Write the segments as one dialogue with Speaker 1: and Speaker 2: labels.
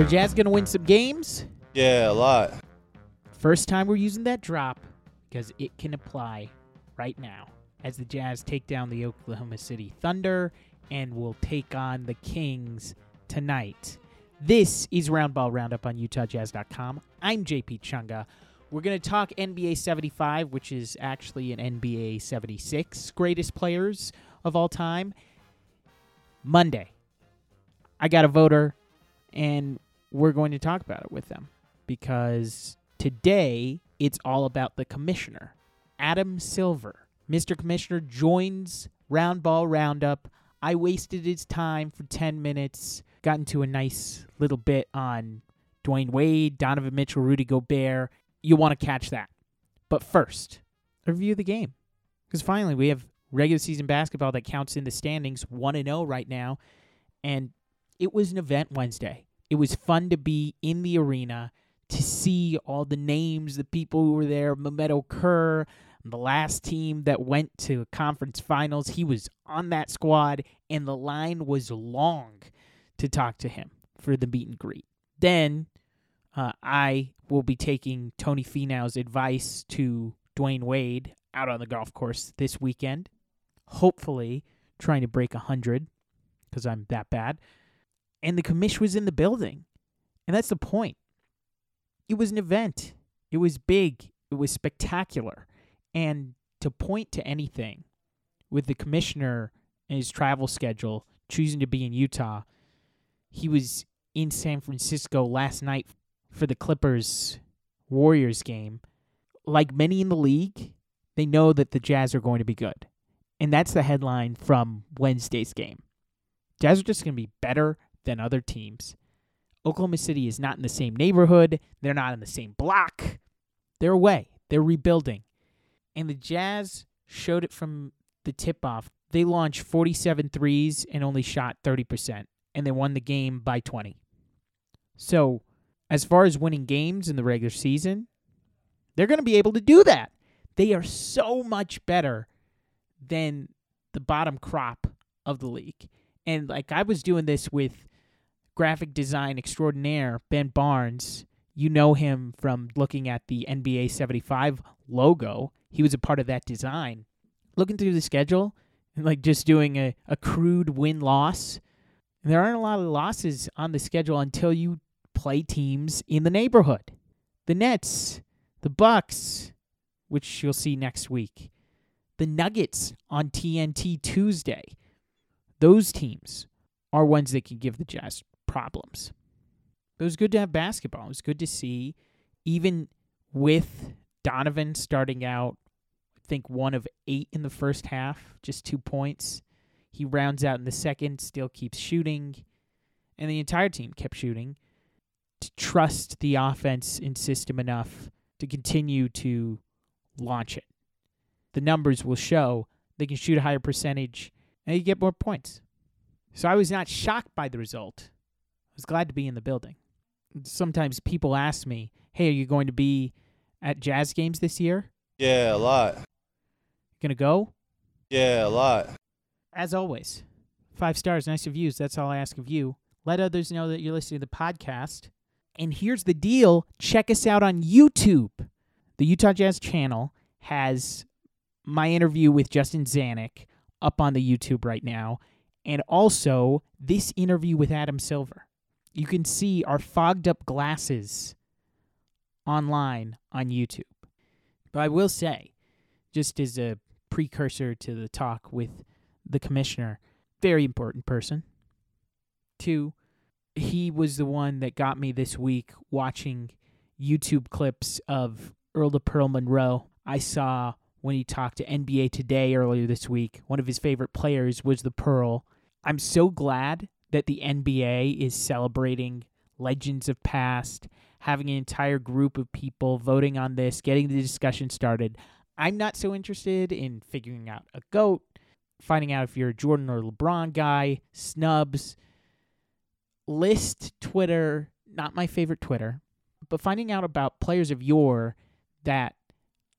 Speaker 1: Are Jazz going to win some games?
Speaker 2: Yeah, a lot.
Speaker 1: First time we're using that drop because it can apply right now as the Jazz take down the Oklahoma City Thunder and will take on the Kings tonight. This is Roundball Roundup on UtahJazz.com. I'm JP Chunga. We're going to talk NBA 75, which is actually an NBA 76 greatest players of all time. Monday, I got a voter, and we're going to talk about it with them because today it's all about the commissioner, Adam Silver. Mr. Commissioner joins Roundball Roundup. I wasted his time for 10 minutes, got into a nice little bit on Dwyane Wade, Donovan Mitchell, Rudy Gobert. You want to catch that. But first, review the game. Because finally, we have regular season basketball that counts in the standings 1 0 right now. And it was an event Wednesday. It was fun to be in the arena to see all the names, the people who were there. Mehmet Okur, the last team that went to conference finals, he was on that squad, and the line was long to talk to him for the meet and greet. Then uh, I will be taking Tony Finau's advice to Dwyane Wade out on the golf course this weekend. Hopefully, trying to break 100 because I'm that bad. And the commish was in the building. And that's the point. It was an event, it was big, it was spectacular. And to point to anything with the commissioner and his travel schedule choosing to be in Utah, he was in San Francisco last night for the Clippers Warriors game. Like many in the league, they know that the Jazz are going to be good. And that's the headline from Wednesday's game. Jazz are just going to be better than other teams. Oklahoma City is not in the same neighborhood. They're not in the same block. They're away. They're rebuilding. And the Jazz showed it from the tip off. They launched 47 threes and only shot 30%, and they won the game by 20. So, as far as winning games in the regular season, they're going to be able to do that. They are so much better than the bottom crop of the league. And like I was doing this with graphic design extraordinaire Ben Barnes. You know him from looking at the NBA 75 logo. He was a part of that design. Looking through the schedule and like just doing a, a crude win loss. There aren't a lot of losses on the schedule until you play teams in the neighborhood. The Nets, the Bucks, which you'll see next week. The Nuggets on TNT Tuesday. Those teams are ones that can give the Jazz problems. It was good to have basketball. It was good to see, even with Donovan starting out, I think one of eight in the first half, just two points. He rounds out in the second, still keeps shooting, and the entire team kept shooting to trust the offense and system enough to continue to launch it. The numbers will show they can shoot a higher percentage and you get more points. So I was not shocked by the result. Was glad to be in the building. Sometimes people ask me, "Hey, are you going to be at Jazz games this year?"
Speaker 2: Yeah, a lot.
Speaker 1: Gonna go?
Speaker 2: Yeah, a lot.
Speaker 1: As always, five stars, nice reviews. That's all I ask of you. Let others know that you're listening to the podcast. And here's the deal check us out on YouTube. The Utah Jazz channel has my interview with Justin Zanik up on the YouTube right now, and also this interview with Adam Silver. You can see our fogged up glasses online on YouTube. But I will say, just as a precursor to the talk with the commissioner, very important person. Two, he was the one that got me this week watching YouTube clips of Earl the Pearl Monroe. I saw when he talked to NBA Today earlier this week. One of his favorite players was the Pearl. I'm so glad that the NBA is celebrating legends of past, having an entire group of people voting on this, getting the discussion started. I'm not so interested in figuring out a GOAT, finding out if you're a Jordan or LeBron guy, snubs, list Twitter, not my favorite Twitter, but finding out about players of yore that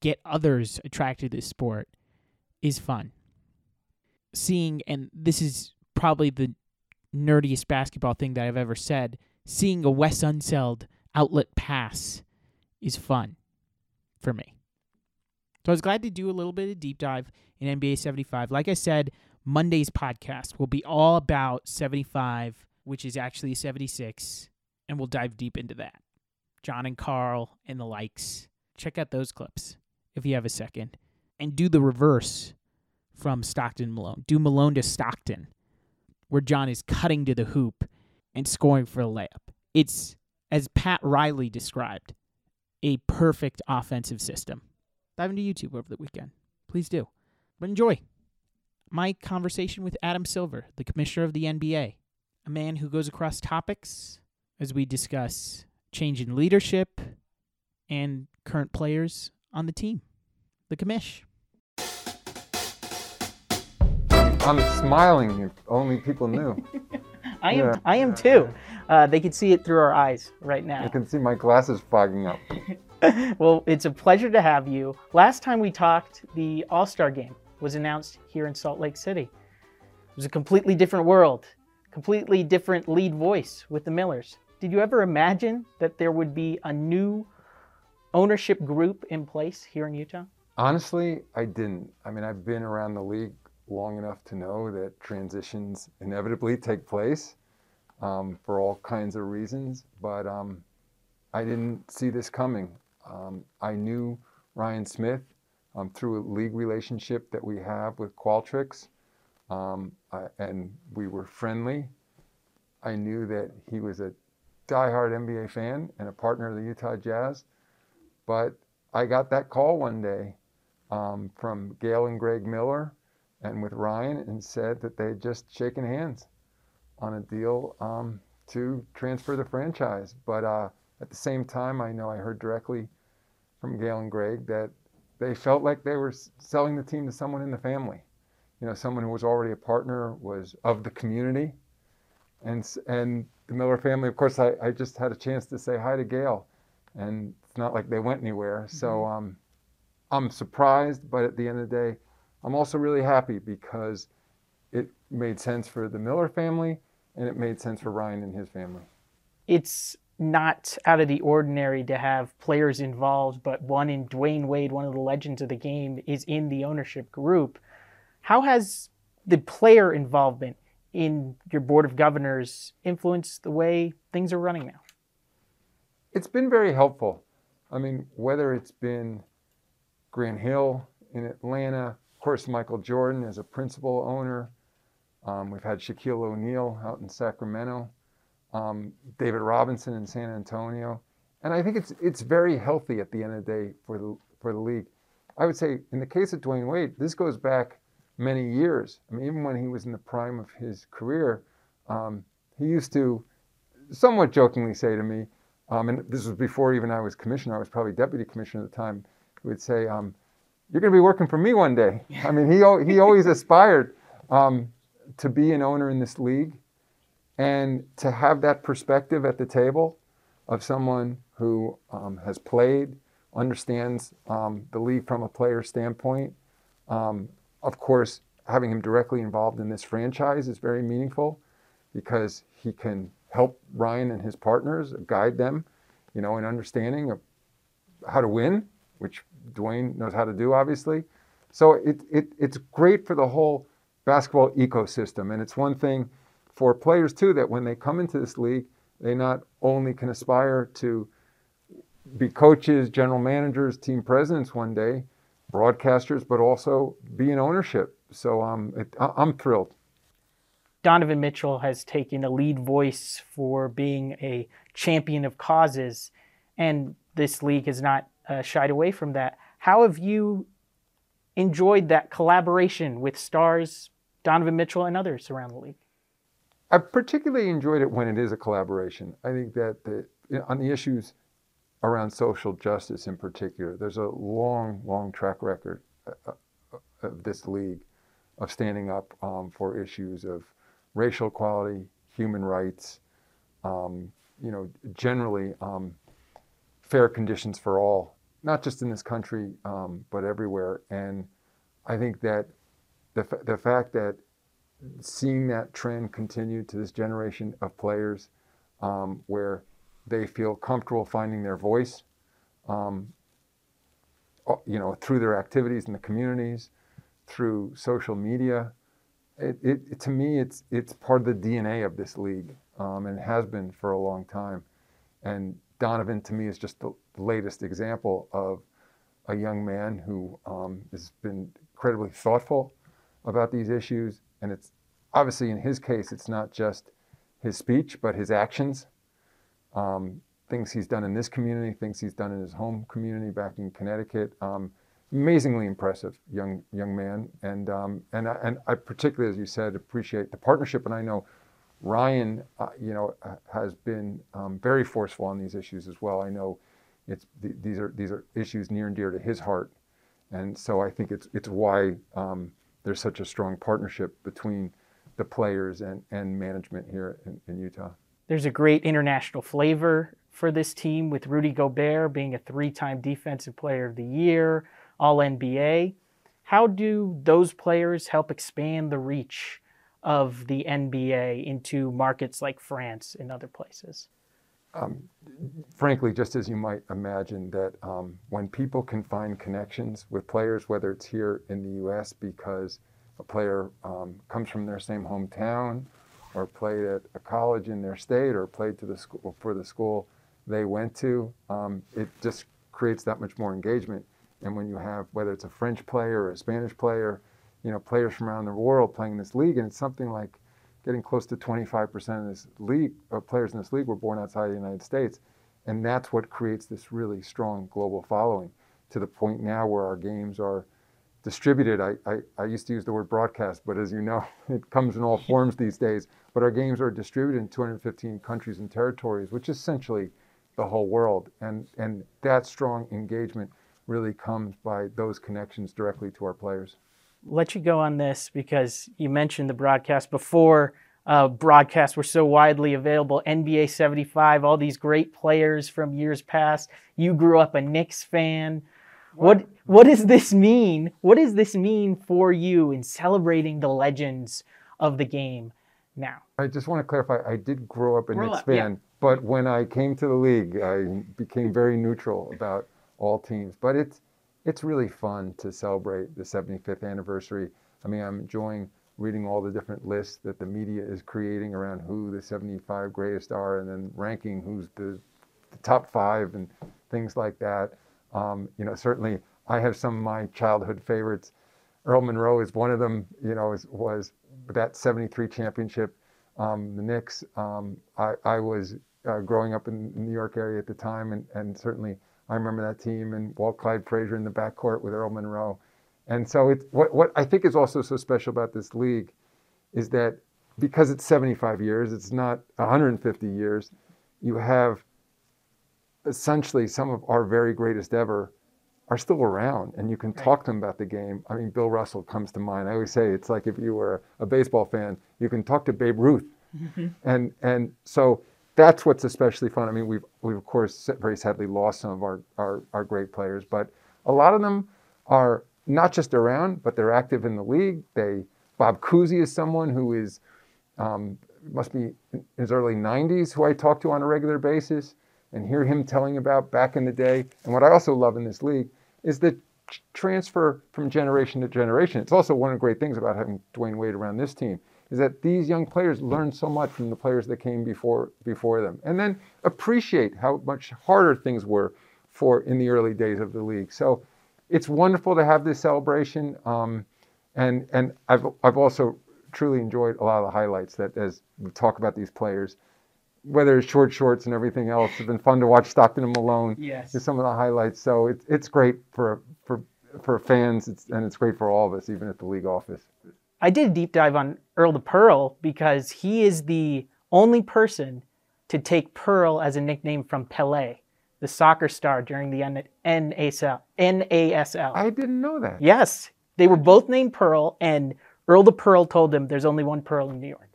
Speaker 1: get others attracted to this sport is fun. Seeing, and this is probably the nerdiest basketball thing that I've ever said, seeing a Wes Unseld outlet pass is fun for me. So I was glad to do a little bit of deep dive in NBA 75. Like I said, Monday's podcast will be all about 75, which is actually 76, and we'll dive deep into that. John and Carl and the likes. Check out those clips if you have a second. And do the reverse from Stockton Malone. Do Malone to Stockton, where John is cutting to the hoop and scoring for a layup. It's, as Pat Riley described, a perfect offensive system. Dive into YouTube over the weekend. Please do. But enjoy my conversation with Adam Silver, the commissioner of the NBA, a man who goes across topics as we discuss change in leadership and current players on the team. The commish.
Speaker 3: I'm smiling if only people knew.
Speaker 4: I am.
Speaker 3: Yeah.
Speaker 4: I am too. Uh, they can see it through our eyes right now.
Speaker 3: I can see my glasses fogging up.
Speaker 4: well, it's a pleasure to have you. Last time we talked, the All Star Game was announced here in Salt Lake City. It was a completely different world, completely different lead voice with the Millers. Did you ever imagine that there would be a new ownership group in place here in Utah?
Speaker 3: Honestly, I didn't. I mean, I've been around the league long enough to know that transitions inevitably take place um, for all kinds of reasons, but um, I didn't see this coming. Um, I knew Ryan Smith um, through a league relationship that we have with Qualtrics, um, I, and we were friendly. I knew that he was a diehard NBA fan and a partner of the Utah Jazz, but I got that call one day um, from Gail and Greg Miller and with Ryan and said that they had just shaken hands on a deal um, to transfer the franchise. But uh, at the same time, I know I heard directly from Gail and Greg that they felt like they were selling the team to someone in the family. You know, someone who was already a partner, was of the community. And, and the Miller family, of course, I, I just had a chance to say hi to Gail. And it's not like they went anywhere. So um, I'm surprised, but at the end of the day, I'm also really happy because it made sense for the Miller family and it made sense for Ryan and his family.
Speaker 4: it's not out of the ordinary to have players involved, but one in Dwyane Wade, one of the legends of the game, is in the ownership group. How has the player involvement in your board of governors influenced the way things are running now?
Speaker 3: It's been very helpful. I mean, whether it's been Grant Hill in Atlanta, of course, Michael Jordan as a principal owner. Um, we've had Shaquille O'Neal out in Sacramento, um, David Robinson in San Antonio, and I think it's it's very healthy at the end of the day for the for the league. I would say in the case of Dwyane Wade, this goes back many years. I mean, even when he was in the prime of his career, um, he used to somewhat jokingly say to me, um, and this was before even I was commissioner, I was probably deputy commissioner at the time, he would say, um, You're going to be working for me one day. I mean, he, he always aspired um, to be an owner in this league and to have that perspective at the table of someone who um, has played, understands um, the league from a player standpoint. Um, of course, having him directly involved in this franchise is very meaningful because he can help Ryan and his partners guide them, you know, in understanding of how to win, which Dwyane knows how to do, obviously. So it, it, it's great for the whole basketball ecosystem. And it's one thing for players, too, that when they come into this league, they not only can aspire to be coaches, general managers, team presidents one day, broadcasters, but also be in ownership. So um, it, I'm thrilled.
Speaker 4: Donovan Mitchell has taken a lead voice for being a champion of causes, and this league has not uh, shied away from that. How have you enjoyed that collaboration with stars Donovan Mitchell and others around the league?
Speaker 3: I particularly enjoyed it when it is a collaboration. I think that the, on the issues around social justice in particular, there's a long, long track record uh, uh, of this league of standing up um, for issues of racial equality, human rights, um, you know, generally um, fair conditions for all, not just in this country, um, but everywhere. And I think that the, the fact that seeing that trend continue to this generation of players um, where they feel comfortable finding their voice, um, you know, through their activities in the communities, through social media. It, it to me, it's it's part of the DNA of this league, um, and has been for a long time. And Donovan, to me, is just the latest example of a young man who um, has been incredibly thoughtful about these issues. And it's obviously in his case, it's not just his speech, but his actions. Um, things he's done in this community, things he's done in his home community back in Connecticut. Um, amazingly impressive young young man, and um, and I, and I particularly, as you said, appreciate the partnership. And I know Ryan, uh, you know, has been um, very forceful on these issues as well. I know it's th- these are these are issues near and dear to his heart, and so I think it's it's why um, there's such a strong partnership between the players and, and management here in, in Utah.
Speaker 4: There's a great international flavor for this team with Rudy Gobert being a three-time Defensive Player of the Year, All NBA. How do those players help expand the reach of the NBA into markets like France and other places?
Speaker 3: Um, frankly, just as you might imagine, that um, when people can find connections with players, whether it's here in the U.S. because a player um, comes from their same hometown, or played at a college in their state, or played to the school for the school they went to, um, it just creates that much more engagement. And when you have whether it's a French player or a Spanish player, you know, players from around the world playing this league, and it's something like getting close to 25% of this league, of players in this league were born outside of the United States. And that's what creates this really strong global following to the point now where our games are distributed. I, I, I, used to use the word broadcast, but as you know, it comes in all forms these days. But our games are distributed in 215 countries and territories, which is essentially the whole world. And, and that strong engagement really comes by those connections directly to our players
Speaker 4: let you go on this because you mentioned the broadcast before. Uh, broadcasts were so widely available. NBA 75, all these great players from years past. You grew up a Knicks fan. What what does this mean? What does this mean for you in celebrating the legends of the game now?
Speaker 3: I just want to clarify. I did grow up a grow Knicks up, fan, yeah. but when I came to the league, I became very neutral about all teams. But it's it's really fun to celebrate the 75th anniversary. I mean, I'm enjoying reading all the different lists that the media is creating around who the 75 greatest are and then ranking who's the, the top five and things like that. Um, you know, certainly I have some of my childhood favorites. Earl Monroe is one of them, you know, was that 73 championship. Um, the Knicks, um, I, I, was uh, growing up in the New York area at the time and, and certainly – I remember that team and Walt Clyde Frazier in the backcourt with Earl Monroe. And so it's, what, what I think is also so special about this league is that because it's 75 years, it's not 150 years, you have essentially some of our very greatest ever are still around and you can talk to them about the game. I mean, Bill Russell comes to mind. I always say it's like if you were a baseball fan, you can talk to Babe Ruth. Mm-hmm. And, and so that's what's especially fun. I mean, we've we've of course very sadly lost some of our, our, our great players, but a lot of them are not just around, but they're active in the league. They Bob Cousy is someone who is um, must be in his early 90s, who I talk to on a regular basis and hear him telling about back in the day. And what I also love in this league is the transfer from generation to generation. It's also one of the great things about having Dwyane Wade around this team is that these young players learn so much from the players that came before before them, and then appreciate how much harder things were for in the early days of the league. So it's wonderful to have this celebration, um, and and I've I've also truly enjoyed a lot of the highlights that as we talk about these players. Whether it's short shorts and everything else, it's been fun to watch Stockton and Malone.
Speaker 4: Yes.
Speaker 3: Some of the highlights. So it's it's great for for for fans, it's, and it's great for all of us, even at the league office.
Speaker 4: I did a deep dive on Earl the Pearl because he is the only person to take Pearl as a nickname from Pele, the soccer star during the NASL. NASL.
Speaker 3: I didn't know that.
Speaker 4: Yes, they were both named Pearl, and Earl the Pearl told him there's only one Pearl in New York.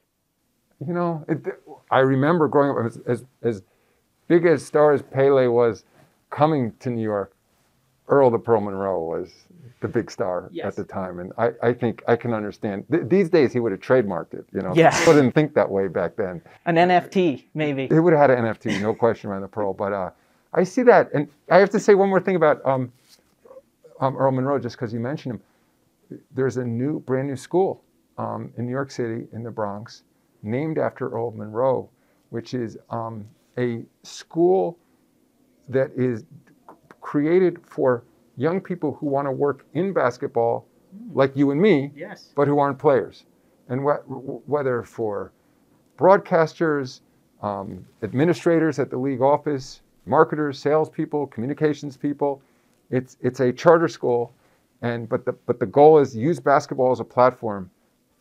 Speaker 3: You know, it, I remember growing up as, as, as big as star as Pele was coming to New York. Earl de Pearl Monroe was the big star
Speaker 4: Yes.
Speaker 3: at the time, and I, I think I can understand. Th- these days, he would have trademarked it. You know,
Speaker 4: Yeah.
Speaker 3: people didn't think that way back then.
Speaker 4: An NFT, maybe.
Speaker 3: He would have had an NFT, no question around the Pearl. But uh, I see that, and I have to say one more thing about um, um, Earl Monroe, just because you mentioned him. There's a new, brand new school um, in New York City, in the Bronx, named after Earl Monroe, which is um, a school that is created for young people who want to work in basketball, like you and me,
Speaker 4: Yes.
Speaker 3: but who aren't players. And wh- whether for broadcasters, um, administrators at the league office, marketers, salespeople, communications people, it's it's a charter school, and but the but the goal is use basketball as a platform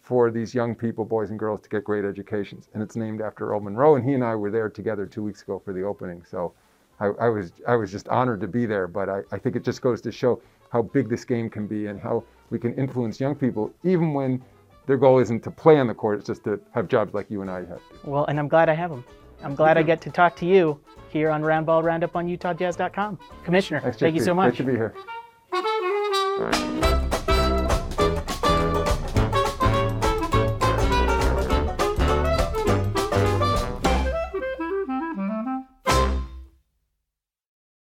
Speaker 3: for these young people, boys and girls, to get great educations. And it's named after Earl Monroe, and he and I were there together two weeks ago for the opening. So I, I was I was just honored to be there. But I, I think it just goes to show how big this game can be and how we can influence young people, even when their goal isn't to play on the court, it's just to have jobs like you and I have.
Speaker 4: Well, and I'm glad I have them. I'm glad I get to talk to you here on Roundball Roundup on UtahJazz.com. Commissioner,
Speaker 3: Thanks,
Speaker 4: thank you so much.
Speaker 3: Great to be here.